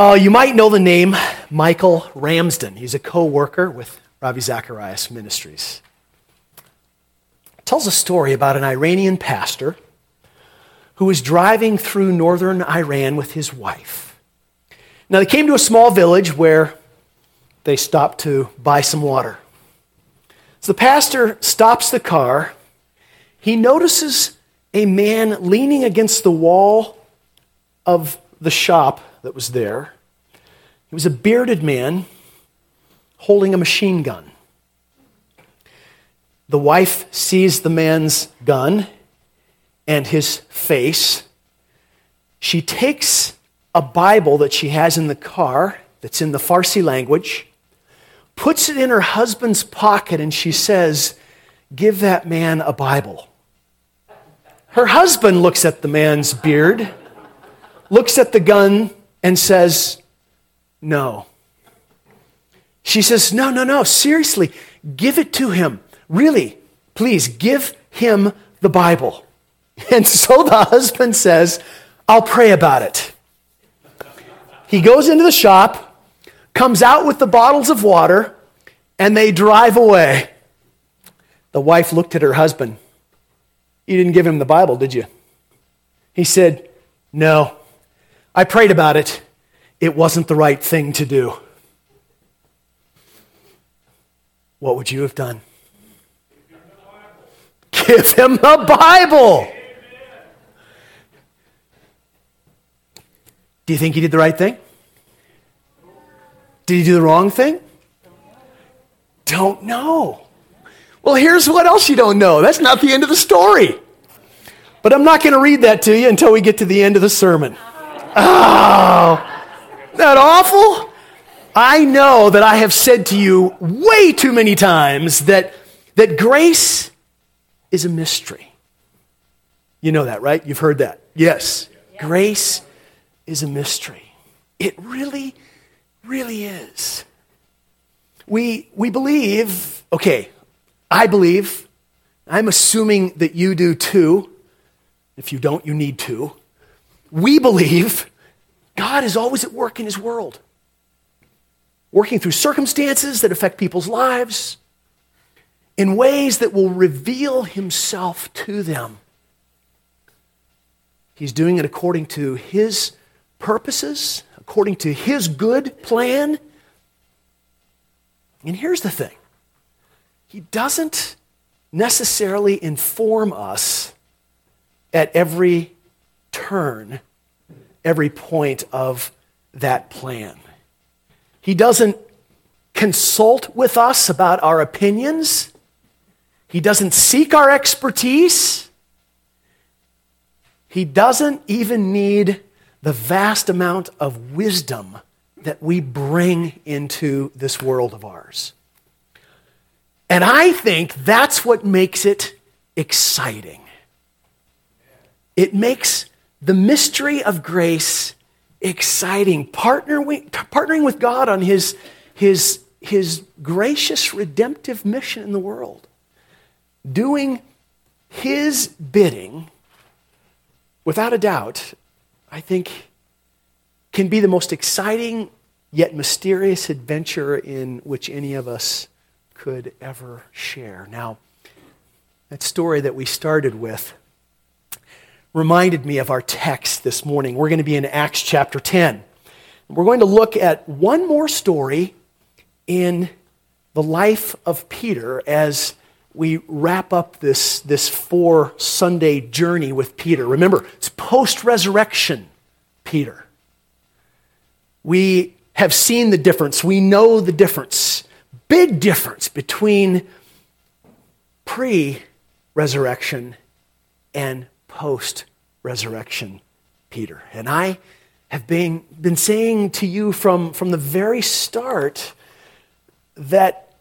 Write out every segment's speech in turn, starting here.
Uh, you might know the name Michael Ramsden. He's a co worker with Ravi Zacharias Ministries. Tells a story about an Iranian pastor who was driving through northern Iran with his wife. Now, they came to a small village where they stopped to buy some water. So the pastor stops the car. He notices a man leaning against the wall of the shop that was there. He was a bearded man holding a machine gun. The wife sees the man's gun and his face. She takes a Bible that she has in the car that's in the Farsi language, puts it in her husband's pocket, and she says, Give that man a Bible. Her husband looks at the man's beard, looks at the gun, and says, No. She says, No, no, no, seriously, give it to him. Really, please, give him the Bible. And so the husband says, I'll pray about it. He goes into the shop, comes out with the bottles of water, and they drive away. The wife looked at her husband. You didn't give him the Bible, did you? He said, No. I prayed about it. It wasn't the right thing to do. What would you have done? Give him the Bible. Do you think he did the right thing? Did he do the wrong thing? Don't know. Well, here's what else you don't know. That's not the end of the story. But I'm not going to read that to you until we get to the end of the sermon. Oh, that awful? I know that I have said to you way too many times that, that grace is a mystery. You know that, right? You've heard that. Yes. Grace is a mystery. It really, really is. We, we believe, okay, I believe, I'm assuming that you do too. If you don't, you need to. We believe God is always at work in His world, working through circumstances that affect people's lives in ways that will reveal Himself to them. He's doing it according to His purposes, according to His good plan. And here's the thing He doesn't necessarily inform us at every turn, every point of that plan. He doesn't consult with us about our opinions. He doesn't seek our expertise. He doesn't even need the vast amount of wisdom that we bring into this world of ours. And I think that's what makes it exciting. It makes the mystery of grace exciting. Partnering, partnering with God on his, his, his gracious redemptive mission in the world. Doing his bidding, without a doubt, I think can be the most exciting yet mysterious adventure in which any of us could ever share. Now, that story that we started with reminded me of our text this morning. We're going to be in Acts chapter 10. We're going to look at one more story in the life of Peter as we wrap up this, this four Sunday journey with Peter. Remember, it's post resurrection Peter. We have seen the difference, we know the difference, big difference between pre resurrection and post resurrection Peter. And I have been, been saying to you from, from the very start that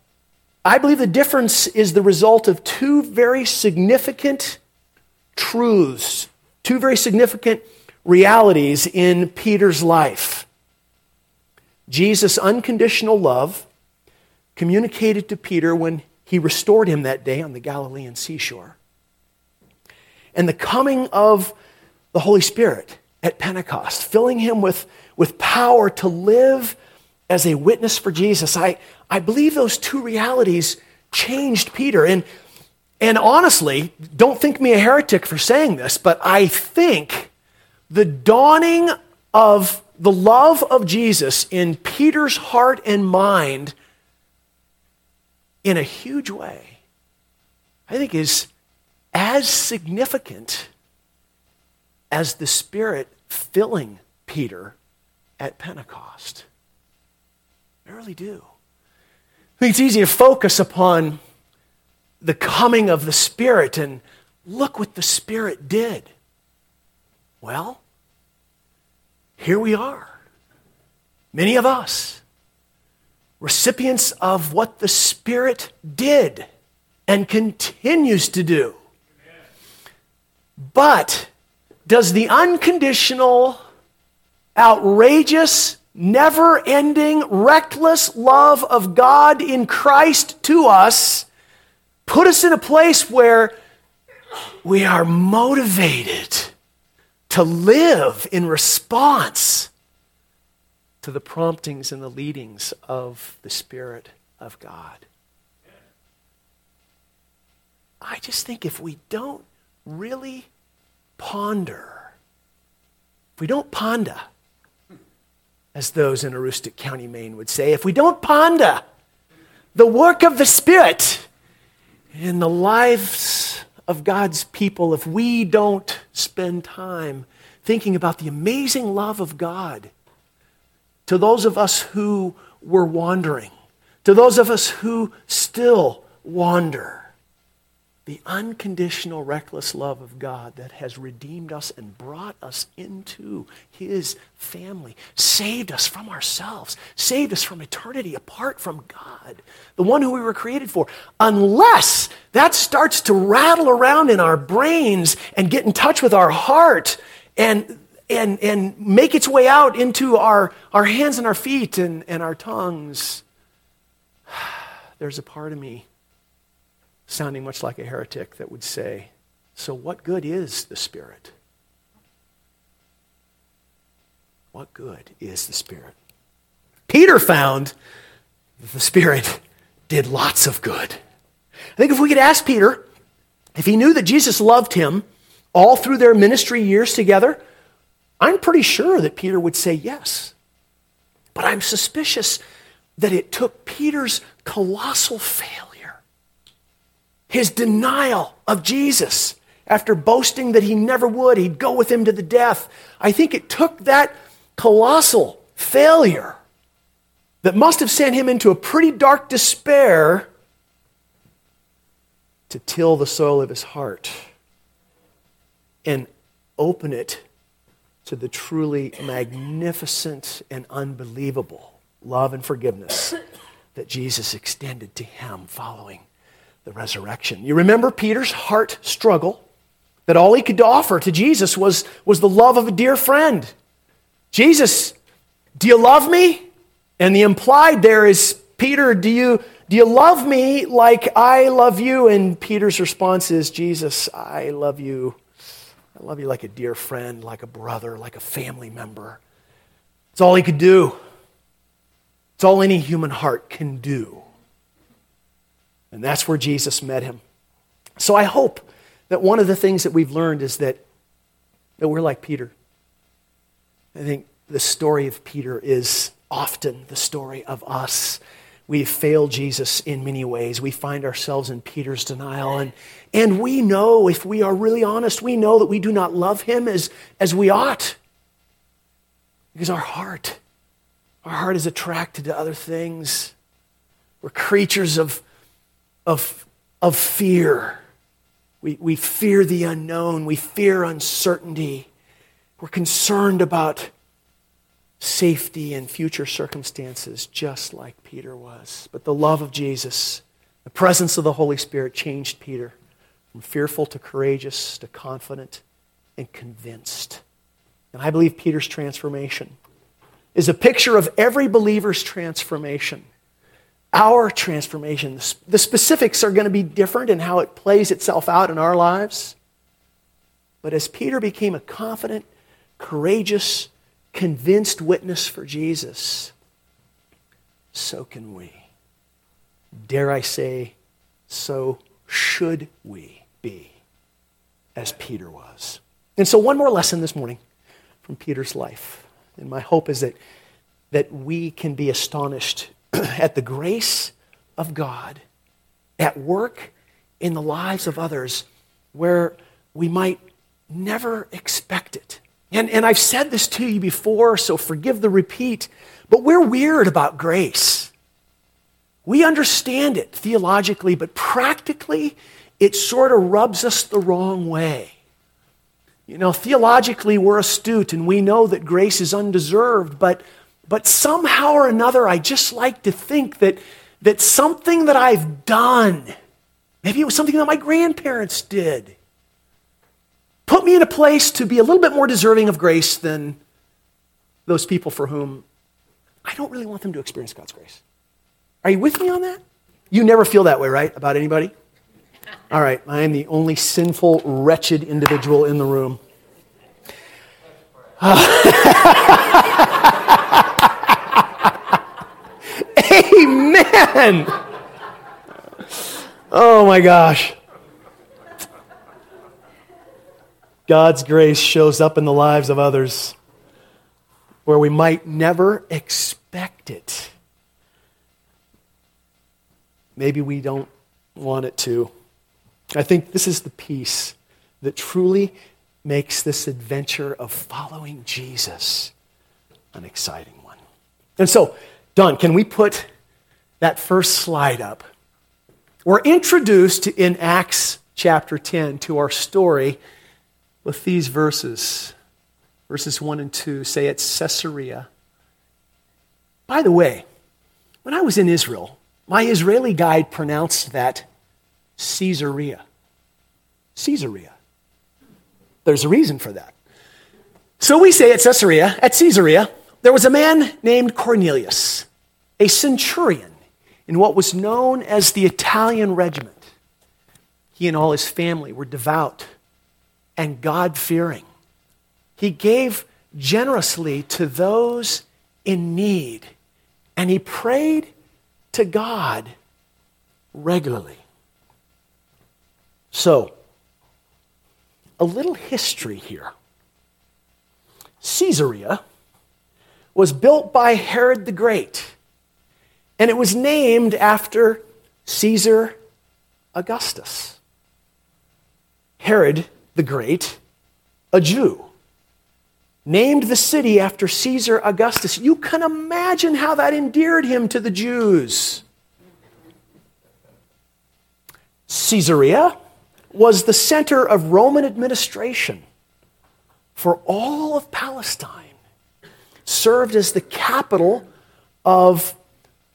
I believe the difference is the result of two very significant truths, two very significant realities in Peter's life. Jesus' unconditional love communicated to Peter when he restored him that day on the Galilean seashore. And the coming of the Holy Spirit at Pentecost, filling him with, with power to live as a witness for Jesus. I, I believe those two realities changed Peter. And, and honestly, don't think me a heretic for saying this, but I think the dawning of the love of Jesus in Peter's heart and mind in a huge way, I think is as significant as the Spirit filling Peter at Pentecost. I really do. I think it's easy to focus upon the coming of the Spirit and look what the Spirit did. Well, here we are. Many of us, recipients of what the Spirit did and continues to do. But does the unconditional, outrageous, never ending, reckless love of God in Christ to us put us in a place where we are motivated to live in response to the promptings and the leadings of the Spirit of God. I just think if we don't really ponder, if we don't ponder, as those in Aroostook County, Maine would say, if we don't ponder the work of the Spirit in the lives of God's people, if we don't spend time thinking about the amazing love of God to those of us who were wandering, to those of us who still wander, the unconditional, reckless love of God that has redeemed us and brought us into His family, saved us from ourselves, saved us from eternity apart from God, the one who we were created for. Unless that starts to rattle around in our brains and get in touch with our heart and and, and make its way out into our, our hands and our feet and, and our tongues, there's a part of me sounding much like a heretic that would say, So, what good is the Spirit? What good is the Spirit? Peter found that the Spirit did lots of good. I think if we could ask Peter if he knew that Jesus loved him all through their ministry years together, I'm pretty sure that Peter would say yes. But I'm suspicious that it took Peter's colossal failure his denial of Jesus after boasting that he never would, he'd go with him to the death. I think it took that colossal failure that must have sent him into a pretty dark despair to till the soil of his heart and open it to the truly magnificent and unbelievable love and forgiveness that Jesus extended to him following the resurrection. You remember Peter's heart struggle? That all he could offer to Jesus was, was the love of a dear friend. Jesus, do you love me? And the implied there is, Peter, do you, do you love me like I love you? And Peter's response is, Jesus, I love you. I love you like a dear friend, like a brother, like a family member. It's all he could do. It's all any human heart can do. And that's where Jesus met him. So I hope that one of the things that we've learned is that, that we're like Peter. I think the story of Peter is often the story of us. We've failed Jesus in many ways. We find ourselves in Peter's denial. And, and we know, if we are really honest, we know that we do not love him as, as we ought. Because our heart, our heart is attracted to other things. We're creatures of, of, of fear. We, we fear the unknown, we fear uncertainty. We're concerned about safety and future circumstances, just like Peter was. But the love of Jesus, the presence of the Holy Spirit changed Peter from fearful to courageous to confident and convinced. And I believe Peter's transformation is a picture of every believer's transformation our transformation. The specifics are going to be different in how it plays itself out in our lives. But as Peter became a confident, courageous, convinced witness for Jesus, so can we. Dare I say, so should we be, as Peter was. And so, one more lesson this morning from Peter's life. And my hope is that, that we can be astonished at the grace of God at work in the lives of others where we might never expect it. And, and I've said this to you before, so forgive the repeat, but we're weird about grace. We understand it theologically, but practically, it sort of rubs us the wrong way. You know, theologically, we're astute and we know that grace is undeserved, but, but somehow or another, I just like to think that, that something that I've done, maybe it was something that my grandparents did, put me in a place to be a little bit more deserving of grace than those people for whom I don't really want them to experience God's grace. Are you with me on that? You never feel that way, right? About anybody? All right, I am the only sinful, wretched individual in the room. Uh, Oh my gosh. God's grace shows up in the lives of others where we might never expect it. Maybe we don't want it to. I think this is the piece that truly makes this adventure of following Jesus an exciting one. And so, Don, can we put that first slide up? We're introduced in Acts chapter 10 to our story with these verses. Verses 1 and 2 say it's Caesarea. By the way, when I was in Israel, my Israeli guide pronounced that Caesarea. Caesarea. There's a reason for that. So we say at Caesarea, at Caesarea, there was a man named Cornelius, a centurion in what was known as the Italian regiment. He and all his family were devout and God fearing. He gave generously to those in need, and he prayed to God regularly. So, a little history here. Caesarea was built by Herod the Great, and it was named after Caesar Augustus. Herod the Great, a Jew, named the city after Caesar Augustus. You can imagine how that endeared him to the Jews. Caesarea was the center of Roman administration for all of Palestine, served as the capital of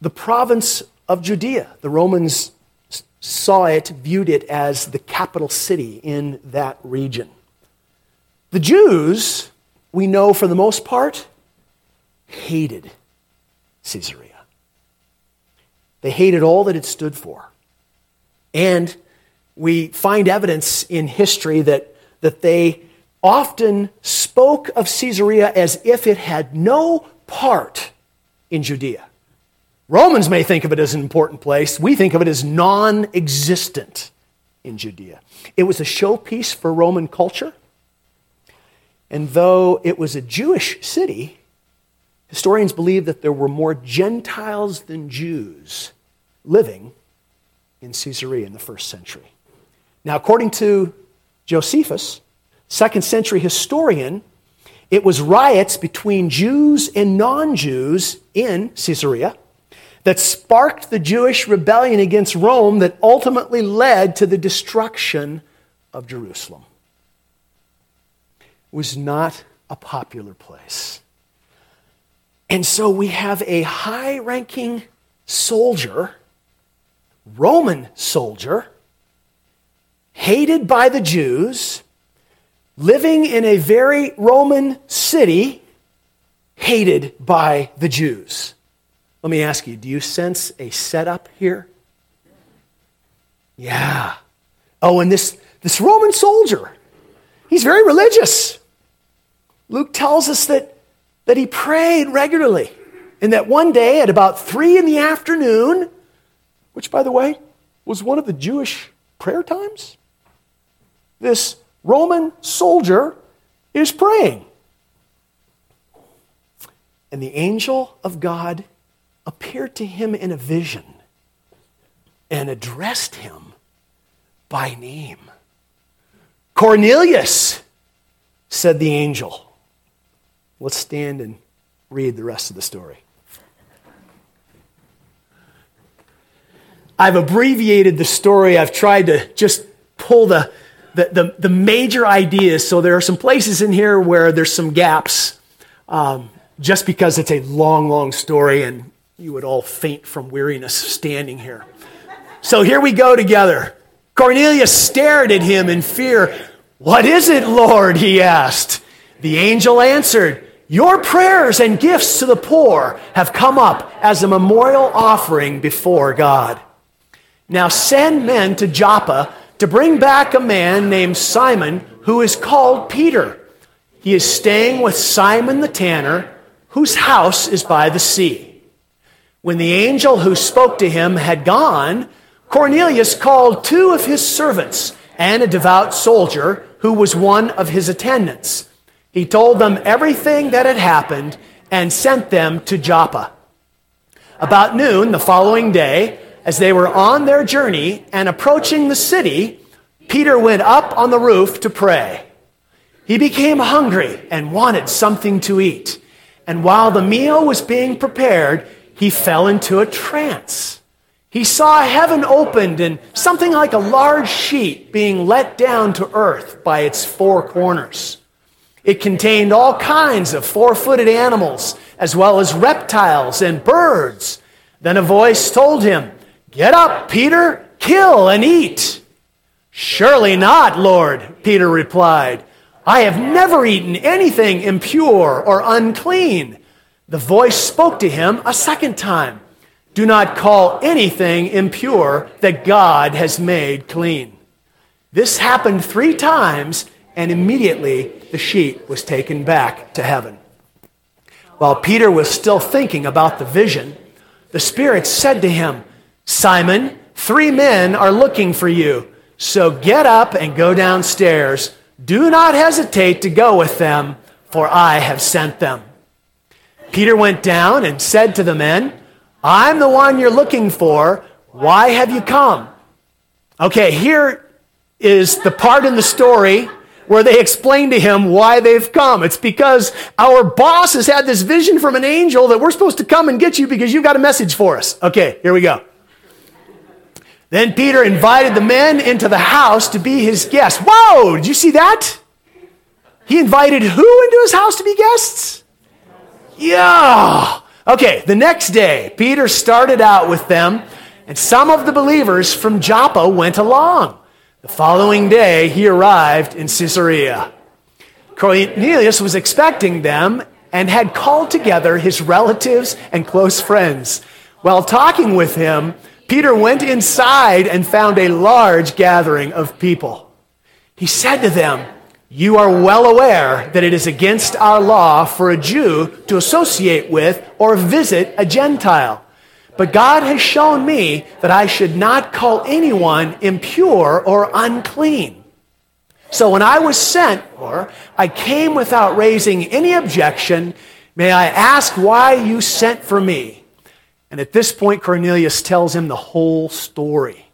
the province of Judea. The Romans saw it, viewed it as the capital city in that region. The Jews, we know for the most part, hated Caesarea. They hated all that it stood for. And we find evidence in history that, that they often spoke of Caesarea as if it had no part in Judea. Romans may think of it as an important place. We think of it as non existent in Judea. It was a showpiece for Roman culture. And though it was a Jewish city, historians believe that there were more Gentiles than Jews living in Caesarea in the first century. Now, according to Josephus, second century historian, it was riots between Jews and non Jews in Caesarea that sparked the Jewish rebellion against Rome that ultimately led to the destruction of Jerusalem. It was not a popular place. And so we have a high ranking soldier, Roman soldier, hated by the Jews, living in a very Roman city, hated by the Jews. Let me ask you do you sense a setup here? Yeah. Oh, and this, this Roman soldier, he's very religious. Luke tells us that, that he prayed regularly. And that one day at about three in the afternoon, which, by the way, was one of the Jewish prayer times, this Roman soldier is praying. And the angel of God appeared to him in a vision and addressed him by name. Cornelius, said the angel. Let's stand and read the rest of the story. I've abbreviated the story. I've tried to just pull the, the, the, the major ideas. So there are some places in here where there's some gaps, um, just because it's a long, long story and you would all faint from weariness standing here. So here we go together. Cornelius stared at him in fear. What is it, Lord? he asked. The angel answered, Your prayers and gifts to the poor have come up as a memorial offering before God. Now send men to Joppa to bring back a man named Simon who is called Peter. He is staying with Simon the tanner, whose house is by the sea. When the angel who spoke to him had gone, Cornelius called two of his servants and a devout soldier who was one of his attendants. He told them everything that had happened and sent them to Joppa. About noon the following day, as they were on their journey and approaching the city, Peter went up on the roof to pray. He became hungry and wanted something to eat. And while the meal was being prepared, he fell into a trance. He saw heaven opened and something like a large sheet being let down to earth by its four corners. It contained all kinds of four footed animals, as well as reptiles and birds. Then a voice told him, Get up, Peter, kill and eat. Surely not, Lord, Peter replied. I have never eaten anything impure or unclean. The voice spoke to him a second time. Do not call anything impure that God has made clean. This happened three times, and immediately the sheet was taken back to heaven. While Peter was still thinking about the vision, the Spirit said to him, Simon, three men are looking for you. So get up and go downstairs. Do not hesitate to go with them, for I have sent them. Peter went down and said to the men, I'm the one you're looking for. Why have you come? Okay, here is the part in the story where they explain to him why they've come. It's because our boss has had this vision from an angel that we're supposed to come and get you because you've got a message for us. Okay, here we go. Then Peter invited the men into the house to be his guests. Whoa, did you see that? He invited who into his house to be guests? Yeah. Okay, the next day, Peter started out with them, and some of the believers from Joppa went along. The following day, he arrived in Caesarea. Cornelius was expecting them and had called together his relatives and close friends. While talking with him, Peter went inside and found a large gathering of people. He said to them, You are well aware that it is against our law for a Jew to associate with or visit a Gentile. But God has shown me that I should not call anyone impure or unclean. So when I was sent for, I came without raising any objection. May I ask why you sent for me? And at this point, Cornelius tells him the whole story.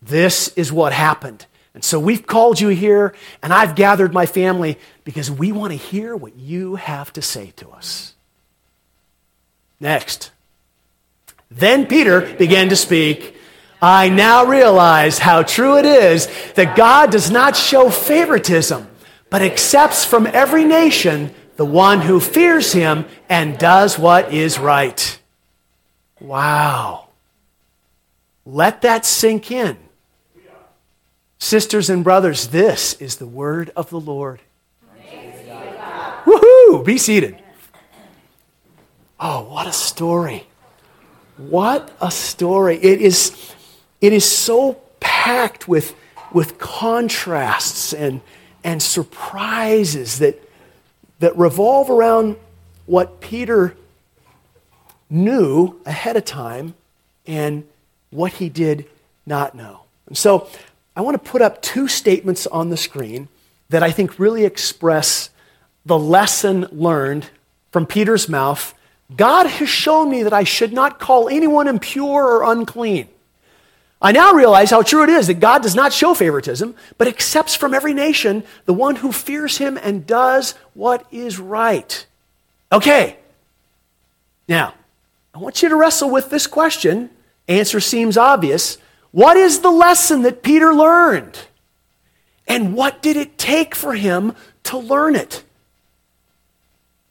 This is what happened. And so we've called you here, and I've gathered my family because we want to hear what you have to say to us. Next. Then Peter began to speak. I now realize how true it is that God does not show favoritism, but accepts from every nation the one who fears him and does what is right. Wow. Let that sink in. Sisters and brothers, this is the word of the Lord. Woohoo! Be seated. Oh, what a story. What a story. It is, it is so packed with, with contrasts and, and surprises that that revolve around what Peter knew ahead of time and what he did not know. And so I want to put up two statements on the screen that I think really express the lesson learned from Peter's mouth God has shown me that I should not call anyone impure or unclean. I now realize how true it is that God does not show favoritism, but accepts from every nation the one who fears him and does what is right. Okay. Now, I want you to wrestle with this question. Answer seems obvious. What is the lesson that Peter learned? And what did it take for him to learn it?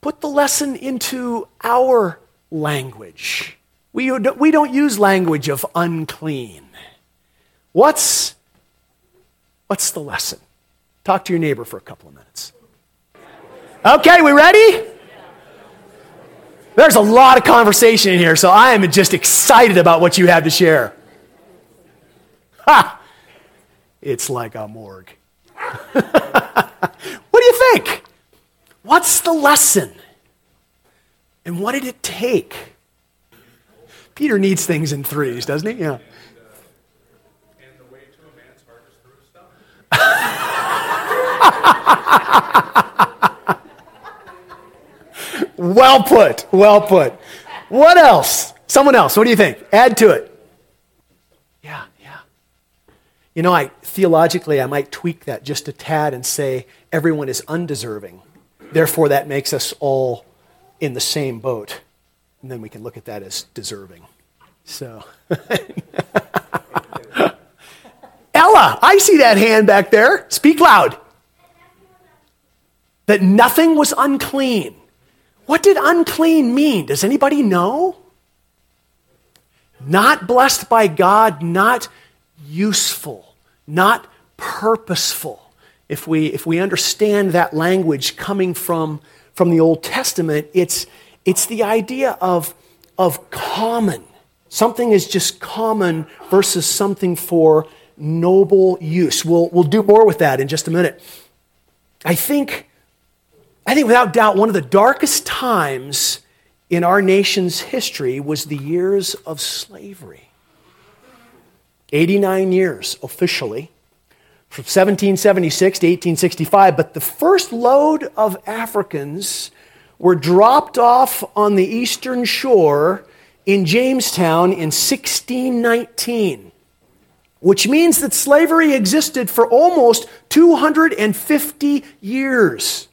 Put the lesson into our language. We, we don't use language of unclean. What's, what's the lesson? Talk to your neighbor for a couple of minutes. Okay, we ready? There's a lot of conversation in here, so I am just excited about what you have to share. Ha! It's like a morgue. what do you think? What's the lesson? And what did it take? Peter needs things in threes, doesn't he? Yeah. well put. Well put. What else? Someone else. What do you think? Add to it. Yeah, yeah. You know, I theologically I might tweak that just a tad and say everyone is undeserving. Therefore, that makes us all in the same boat. And then we can look at that as deserving. So, Ella, I see that hand back there. Speak loud. That nothing was unclean. What did unclean mean? Does anybody know? Not blessed by God, not useful, not purposeful if we, if we understand that language coming from, from the Old Testament, it's, it's the idea of, of common. Something is just common versus something for noble use. We'll, we'll do more with that in just a minute. I think, I think without doubt, one of the darkest times in our nation's history was the years of slavery. 89 years officially from 1776 to 1865, but the first load of Africans were dropped off on the eastern shore in Jamestown in 1619, which means that slavery existed for almost 250 years.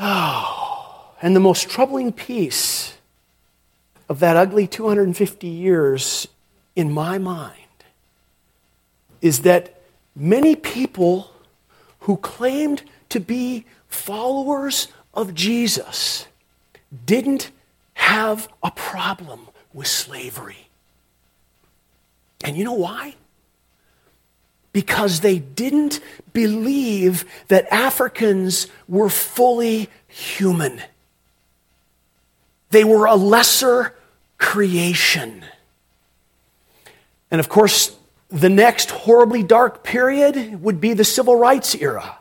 Oh, and the most troubling piece of that ugly 250 years, in my mind, is that many people who claimed to be followers of Jesus didn't have a problem with slavery. And you know why? Because they didn't believe that Africans were fully human. They were a lesser creation. And of course, the next horribly dark period would be the civil rights era,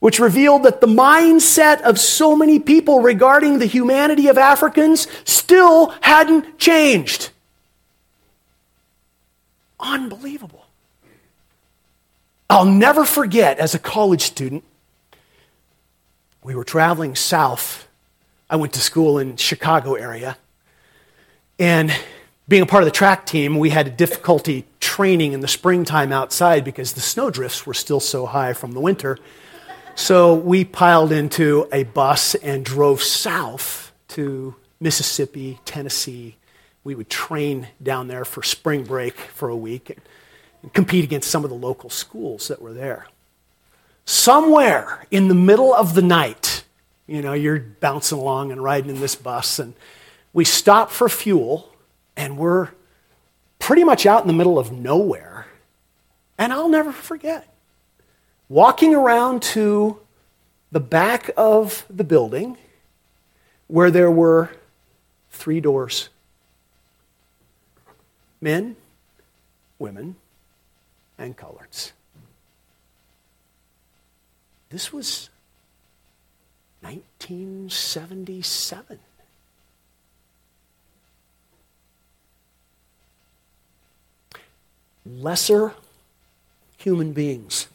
which revealed that the mindset of so many people regarding the humanity of Africans still hadn't changed. Unbelievable. I'll never forget as a college student, we were traveling south. I went to school in Chicago area. And being a part of the track team, we had difficulty training in the springtime outside because the snowdrifts were still so high from the winter. So we piled into a bus and drove south to Mississippi, Tennessee. We would train down there for spring break for a week and, compete against some of the local schools that were there. Somewhere in the middle of the night, you know, you're bouncing along and riding in this bus, and we stop for fuel and we're pretty much out in the middle of nowhere. And I'll never forget walking around to the back of the building where there were three doors men, women, and coloreds. This was, 1977. Lesser human beings.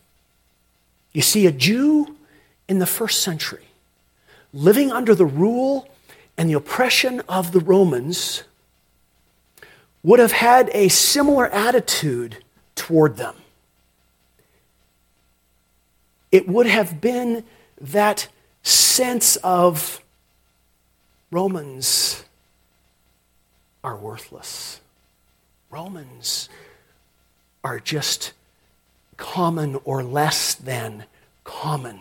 You see, a Jew in the first century, living under the rule and the oppression of the Romans, would have had a similar attitude toward them. It would have been that sense of Romans are worthless. Romans are just common or less than common.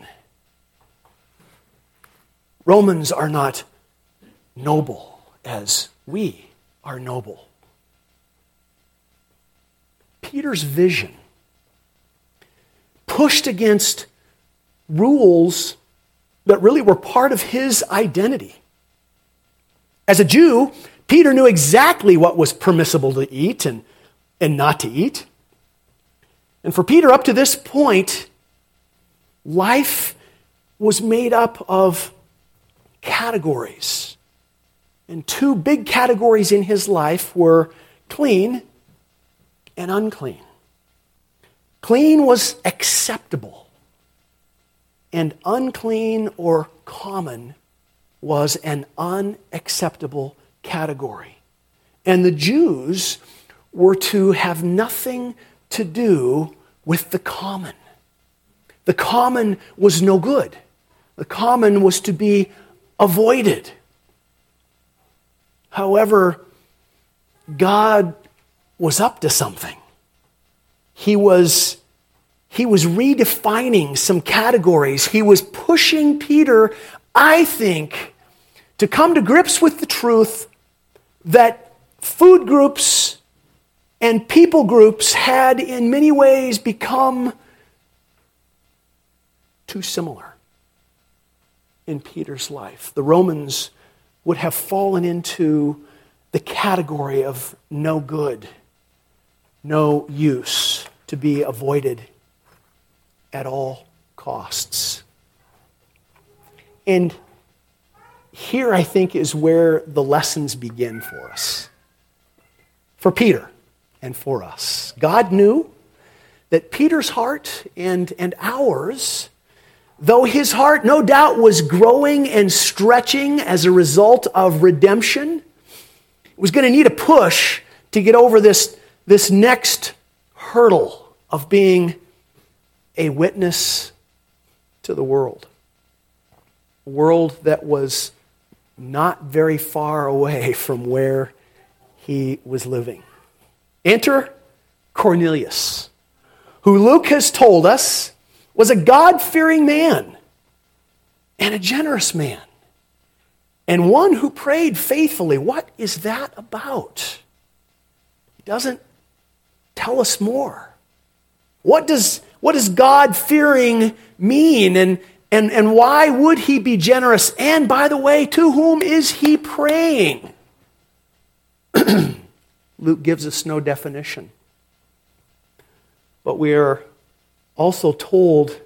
Romans are not noble as we are noble. Peter's vision pushed against rules that really were part of his identity. As a Jew, Peter knew exactly what was permissible to eat and, and not to eat. And for Peter, up to this point, life was made up of categories. And two big categories in his life were clean and unclean. Clean was acceptable, and unclean or common was an unacceptable category. And the Jews were to have nothing to do with the common. The common was no good. The common was to be avoided. However, God was up to something. He was, he was redefining some categories. He was pushing Peter, I think, to come to grips with the truth that food groups and people groups had, in many ways, become too similar in Peter's life. The Romans would have fallen into the category of no good, no use, to be avoided at all costs. And here, I think, is where the lessons begin for us. For Peter and for us. God knew that Peter's heart and, and ours, though his heart no doubt was growing and stretching as a result of redemption, was going to need a push to get over this, this next hurdle of being a witness to the world. A world that was not very far away from where he was living. Enter Cornelius, who Luke has told us was a God fearing man and a generous man, and one who prayed faithfully. What is that about? He doesn't tell us more. What does, what does God fearing mean? And, and, and why would he be generous? And by the way, to whom is he praying? Luke gives us no definition. But we are also told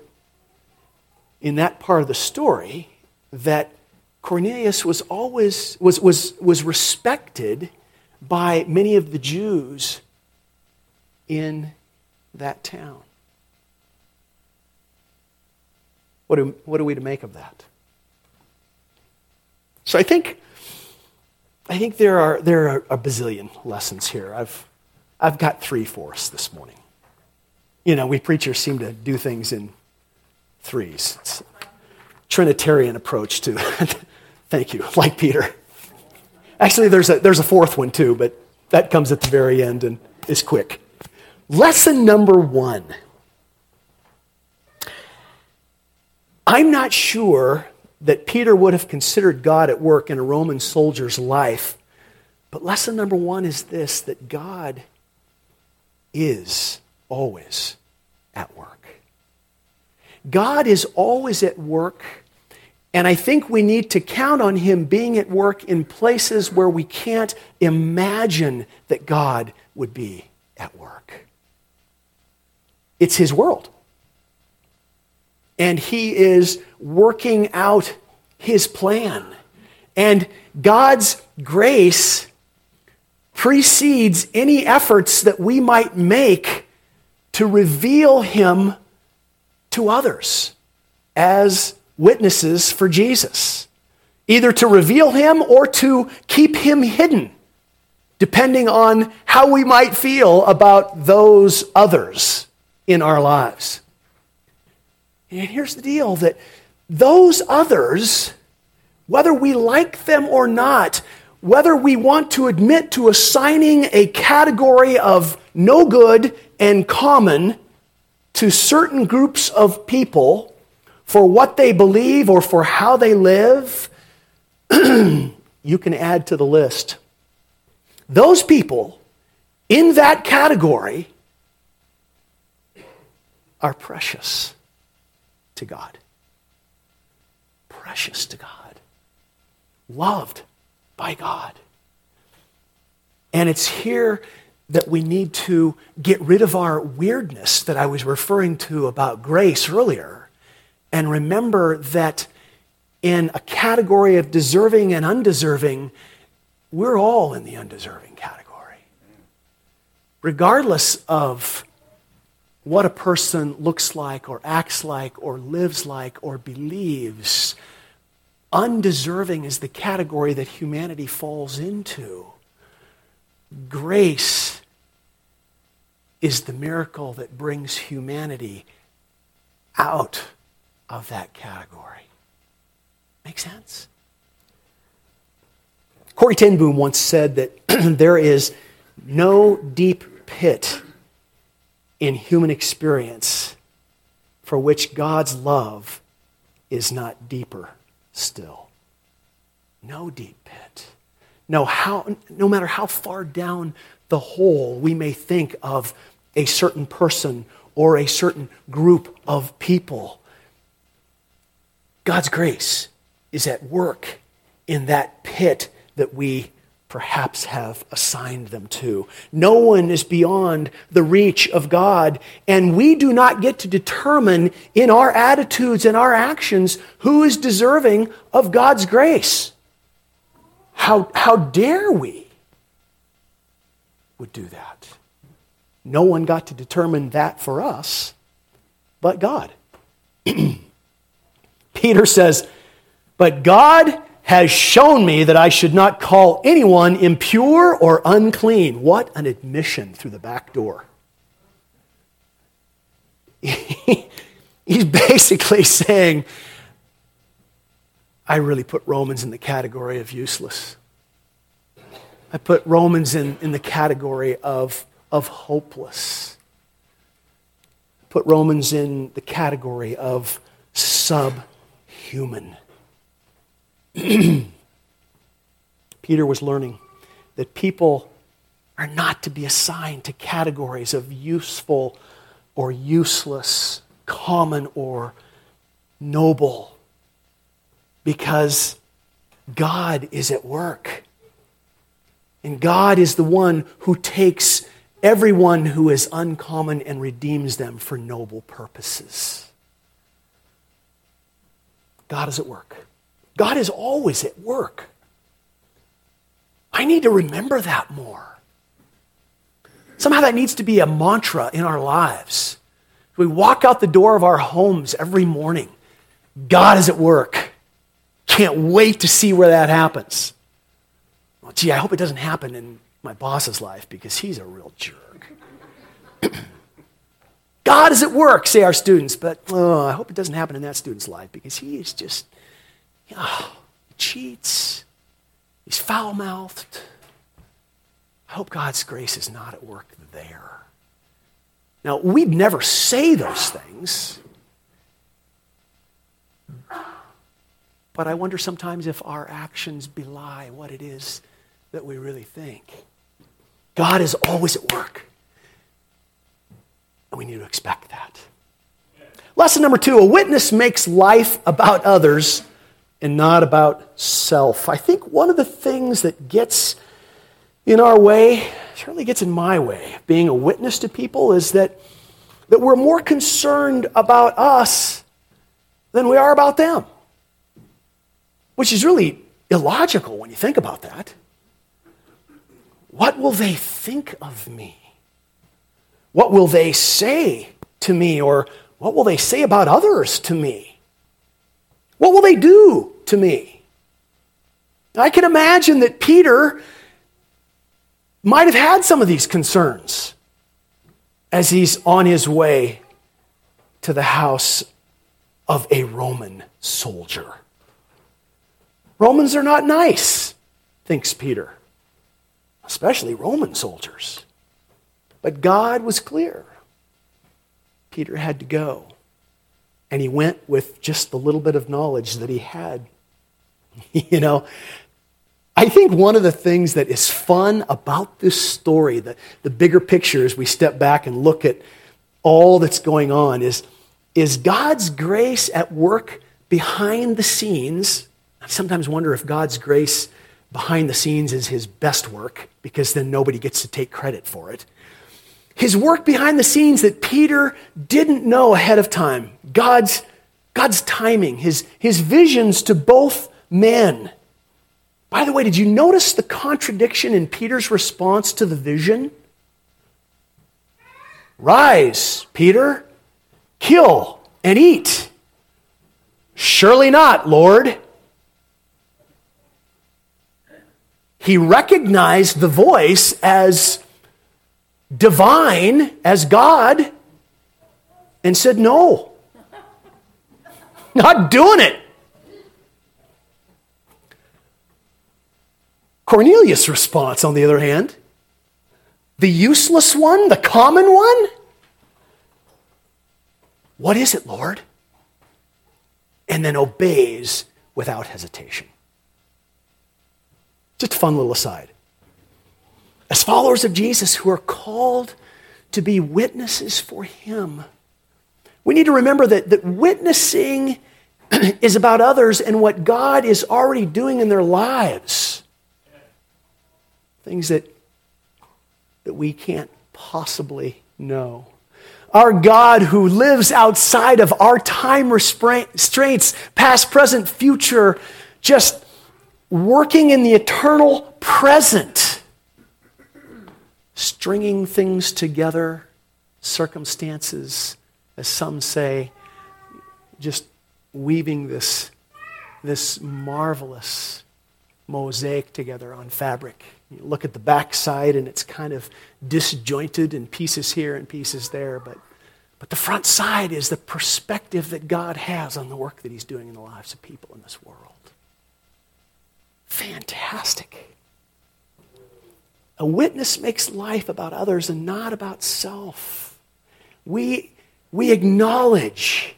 in that part of the story that Cornelius was always was, was, was respected by many of the Jews in that town. What, do, what are we to make of that? So I think I think there are, there are a bazillion lessons here. I've, I've got three for us this morning. You know, we preachers seem to do things in threes. It's a Trinitarian approach to, thank you, like Peter. Actually, there's a, there's a fourth one too, but that comes at the very end and is quick. Lesson number one. I'm not sure that Peter would have considered God at work in a Roman soldier's life. But lesson number one is this that God is always at work. God is always at work, and I think we need to count on Him being at work in places where we can't imagine that God would be at work. It's His world and he is working out his plan. And God's grace precedes any efforts that we might make to reveal him to others as witnesses for Jesus, either to reveal him or to keep him hidden, depending on how we might feel about those others in our lives. And here's the deal that those others, whether we like them or not, whether we want to admit to assigning a category of no good and common to certain groups of people for what they believe or for how they live, you can add to the list. Those people in that category are precious to God. Precious to God. Loved by God. And it's here that we need to get rid of our weirdness that I was referring to about grace earlier and remember that in a category of deserving and undeserving, we're all in the undeserving category. Regardless of what a person looks like or acts like or lives like or believes, undeserving is the category that humanity falls into. Grace is the miracle that brings humanity out of that category. Make sense? Corrie ten Boom once said that there is no deep pit in human experience for which God's love is not deeper still. No deep pit. No, how, no matter how far down the hole we may think of a certain person or a certain group of people. God's grace is at work in that pit that we perhaps have assigned them to. No one is beyond the reach of God, and we do not get to determine in our attitudes and our actions who is deserving of God's grace. How, how dare we would do that? No one got to determine that for us but God. Peter says, But God has shown me that I should not call anyone impure or unclean. What an admission through the back door. He's basically saying, I really put Romans in the category of useless. I put Romans in, in the category of of hopeless. Put Romans in the category of subhuman. Peter was learning that people are not to be assigned to categories of useful or useless, common or noble, because God is at work. And God is the one who takes everyone who is uncommon and redeems them for noble purposes. God is at work. God is always at work. I need to remember that more. Somehow that needs to be a mantra in our lives. We walk out the door of our homes every morning. God is at work. Can't wait to see where that happens. Well, gee, I hope it doesn't happen in my boss's life because he's a real jerk. God is at work, say our students, but oh, I hope it doesn't happen in that student's life because he is just, oh, cheats. He's foul mouthed. I hope God's grace is not at work there. Now, we'd never say those things, but I wonder sometimes if our actions belie what it is that we really think. God is always at work. And we need to expect that. Lesson number two a witness makes life about others and not about self. I think one of the things that gets in our way, certainly gets in my way, being a witness to people, is that, that we're more concerned about us than we are about them. which is really illogical when you think about that. What will they think of me? What will they say to me? Or what will they say about others to me? What will they do to me? I can imagine that Peter might have had some of these concerns as he's on his way to the house of a Roman soldier. Romans are not nice, thinks Peter, especially Roman soldiers. But God was clear. Peter had to go. And he went with just the little bit of knowledge that he had. you know, I think one of the things that is fun about this story, the, the bigger picture as we step back and look at all that's going on, is, is God's grace at work behind the scenes. I sometimes wonder if God's grace behind the scenes is his best work, because then nobody gets to take credit for it. His work behind the scenes that Peter didn't know ahead of time, God's, God's timing, his, his visions to both men by the way, did you notice the contradiction in Peter's response to the vision? Rise, Peter, kill and eat. Surely not, Lord. He recognized the voice as divine, as God, and said, No, not doing it. Cornelius' response, on the other hand, the useless one, the common one, what is it, Lord? And then obeys without hesitation. Just a fun little aside. As followers of Jesus who are called to be witnesses for Him, we need to remember that, that witnessing is about others and what God is already doing in their lives things that, that we can't possibly know. Our God, who lives outside of our time restraints, past, present, future, just working in the eternal present, stringing things together, circumstances, as some say, just weaving this, this marvelous mosaic together on fabric. You look at the backside and it's kind of disjointed and pieces here and pieces there, but, but the front side is the perspective that God has on the work that He's doing in the lives of people in this world. Fantastic. A witness makes life about others and not about self. We, we acknowledge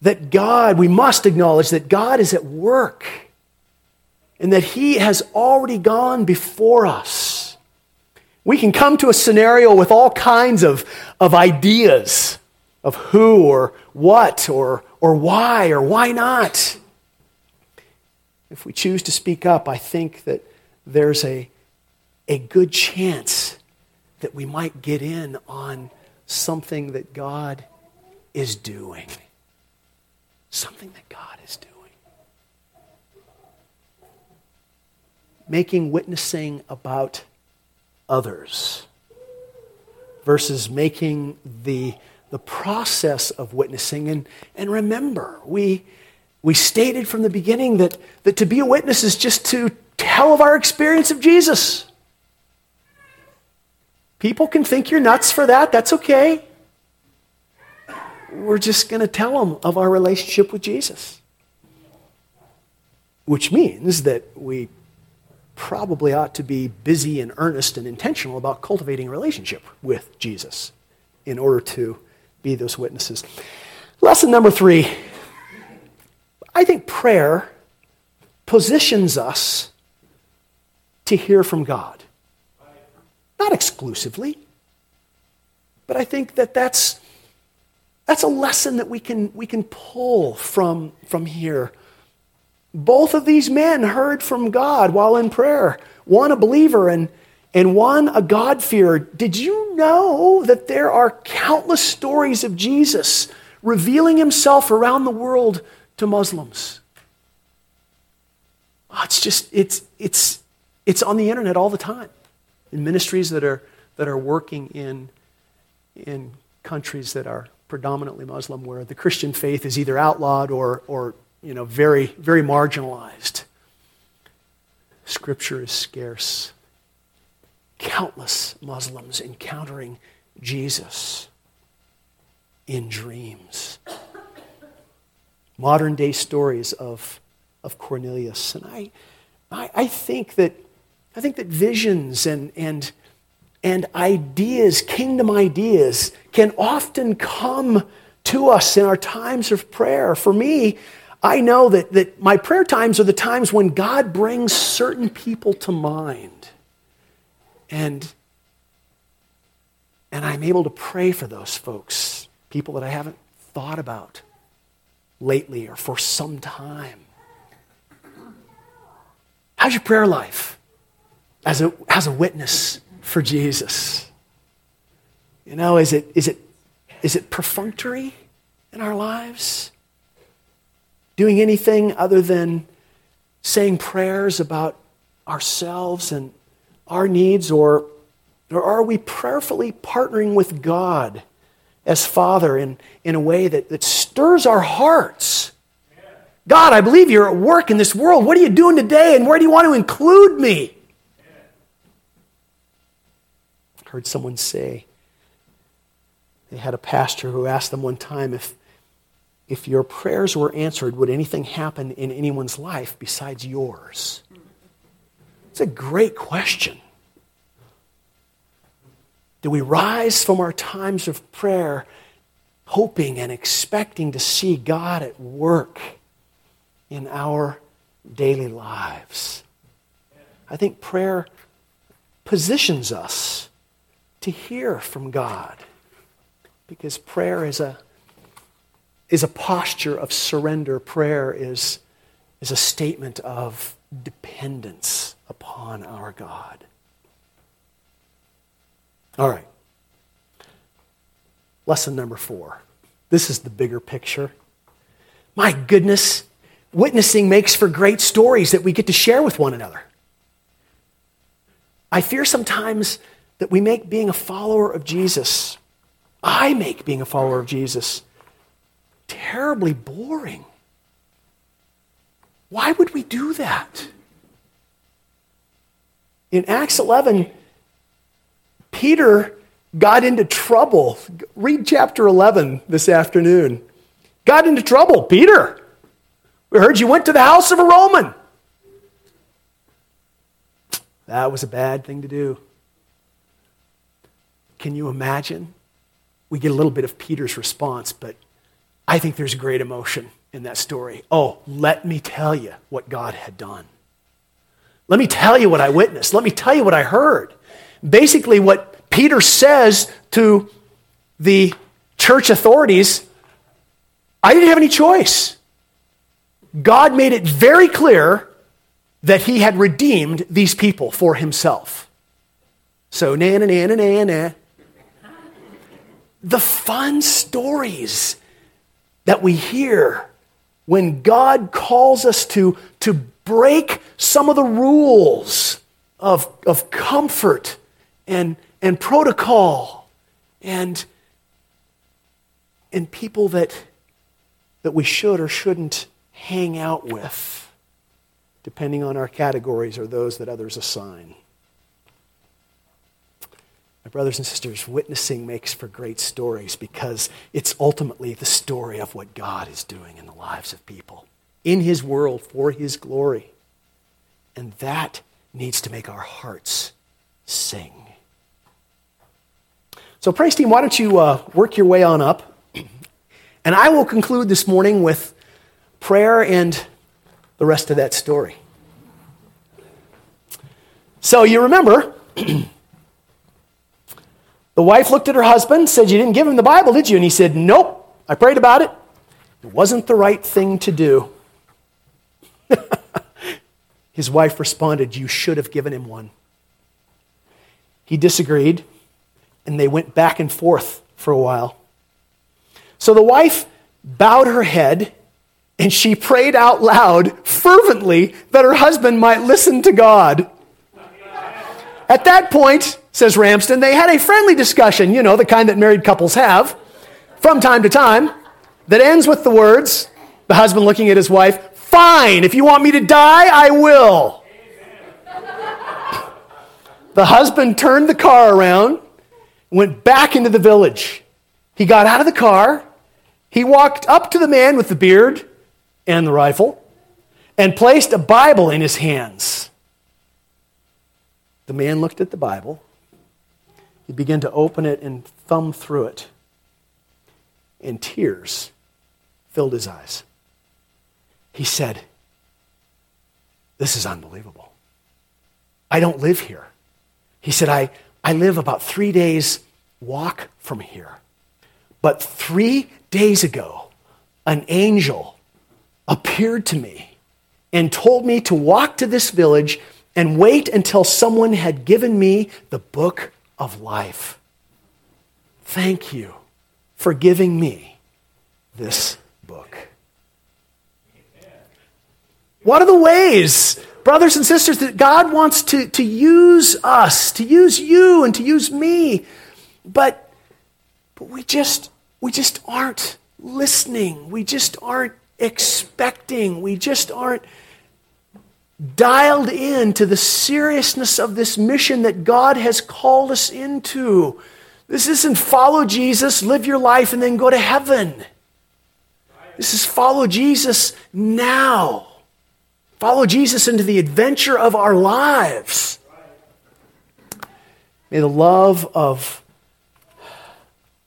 that God, we must acknowledge that God is at work and that He has already gone before us. We can come to a scenario with all kinds of, of ideas of who or what or, or why or why not. If we choose to speak up, I think that there's a, a good chance that we might get in on something that God is doing. Something that God is doing. Making witnessing about others versus making the, the process of witnessing. And, and remember, we, we stated from the beginning that, that to be a witness is just to tell of our experience of Jesus. People can think you're nuts for that. That's okay. We're just going to tell them of our relationship with Jesus. Which means that we probably ought to be busy and earnest and intentional about cultivating a relationship with Jesus in order to be those witnesses. Lesson number three I think prayer positions us to hear from God. Not exclusively, but I think that that's, that's a lesson that we can, we can pull from, from here both of these men heard from God while in prayer. One a believer and, and one a God-fearer. Did you know that there are countless stories of Jesus revealing himself around the world to Muslims? oh, it's just, it's, it's, it's on the internet all the time in ministries that are, that are working in, in countries that are predominantly Muslim, where the Christian faith is either outlawed or, or you know, very, very marginalized. Scripture is scarce. Countless Muslims encountering Jesus in dreams. Modern day stories of, of Cornelius. And I, I, I, think that, I think that visions and, and, and ideas, kingdom ideas, can often come to us in our times of prayer. For me, I know that, that my prayer times are the times when God brings certain people to mind. And, and I'm able to pray for those folks, people that I haven't thought about lately or for some time. How's your prayer life as a, as a witness for Jesus? You know, is it, is, it, is it perfunctory in our lives? Doing anything other than saying prayers about ourselves and our needs, or, or are we prayerfully partnering with God as Father in, in a way that, that stirs our hearts? God, I believe you're at work in this world. What are you doing today, and where do you want to include me? I heard someone say they had a pastor who asked them one time if if your prayers were answered, would anything happen in anyone's life besides yours? It's a great question. Do we rise from our times of prayer hoping and expecting to see God at work in our daily lives? I think prayer positions us to hear from God because prayer is a is a posture of surrender. Prayer is, is a statement of dependence upon our God. All right. Lesson number four. This is the bigger picture. My goodness, witnessing makes for great stories that we get to share with one another. I fear sometimes that we make being a follower of Jesus, I make being a follower of Jesus terribly boring. Why would we do that? In Acts 11, Peter got into trouble. Read chapter 11 this afternoon. Got into trouble. Peter, we heard you went to the house of a Roman. That was a bad thing to do. Can you imagine? We get a little bit of Peter's response, but I think there's great emotion in that story. Oh, let me tell you what God had done. Let me tell you what I witnessed. Let me tell you what I heard. Basically, what Peter says to the church authorities I didn't have any choice. God made it very clear that he had redeemed these people for himself. So, na na na na na. The fun stories that we hear when God calls us to, to break some of the rules of, of comfort and, and protocol and, and people that, that we should or shouldn't hang out with, depending on our categories or those that others assign. My brothers and sisters, witnessing makes for great stories because it's ultimately the story of what God is doing in the lives of people, in His world, for His glory. And that needs to make our hearts sing. So, praise team, why don't you uh, work your way on up? And I will conclude this morning with prayer and the rest of that story. So, you remember. The wife looked at her husband, said, You didn't give him the Bible, did you? And he said, Nope, I prayed about it. It wasn't the right thing to do. His wife responded, You should have given him one. He disagreed, and they went back and forth for a while. So the wife bowed her head and she prayed out loud, fervently, that her husband might listen to God. At that point, says Ramsden, they had a friendly discussion, you know, the kind that married couples have from time to time, that ends with the words the husband looking at his wife, Fine, if you want me to die, I will. the husband turned the car around, went back into the village. He got out of the car, he walked up to the man with the beard and the rifle, and placed a Bible in his hands. The man looked at the Bible. He began to open it and thumb through it. And tears filled his eyes. He said, This is unbelievable. I don't live here. He said, I, I live about three days' walk from here. But three days ago, an angel appeared to me and told me to walk to this village and wait until someone had given me the book of life. Thank you for giving me this book. What are the ways, brothers and sisters, that God wants to, to use us, to use you, and to use me? But, but we just we just aren't listening. We just aren't expecting. We just aren't dialed in to the seriousness of this mission that God has called us into. This isn't follow Jesus, live your life, and then go to heaven. This is follow Jesus now. Follow Jesus into the adventure of our lives. May the love of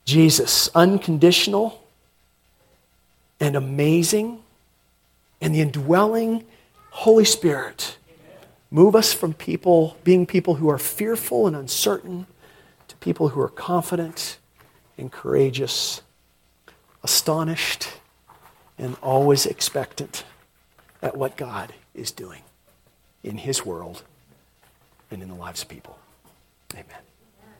Jesus, unconditional and amazing, and the indwelling Holy Spirit move us from people being people who are fearful and uncertain to people who are confident and courageous, astonished and always expectant at what God is doing in His world and in the lives of people. Amen.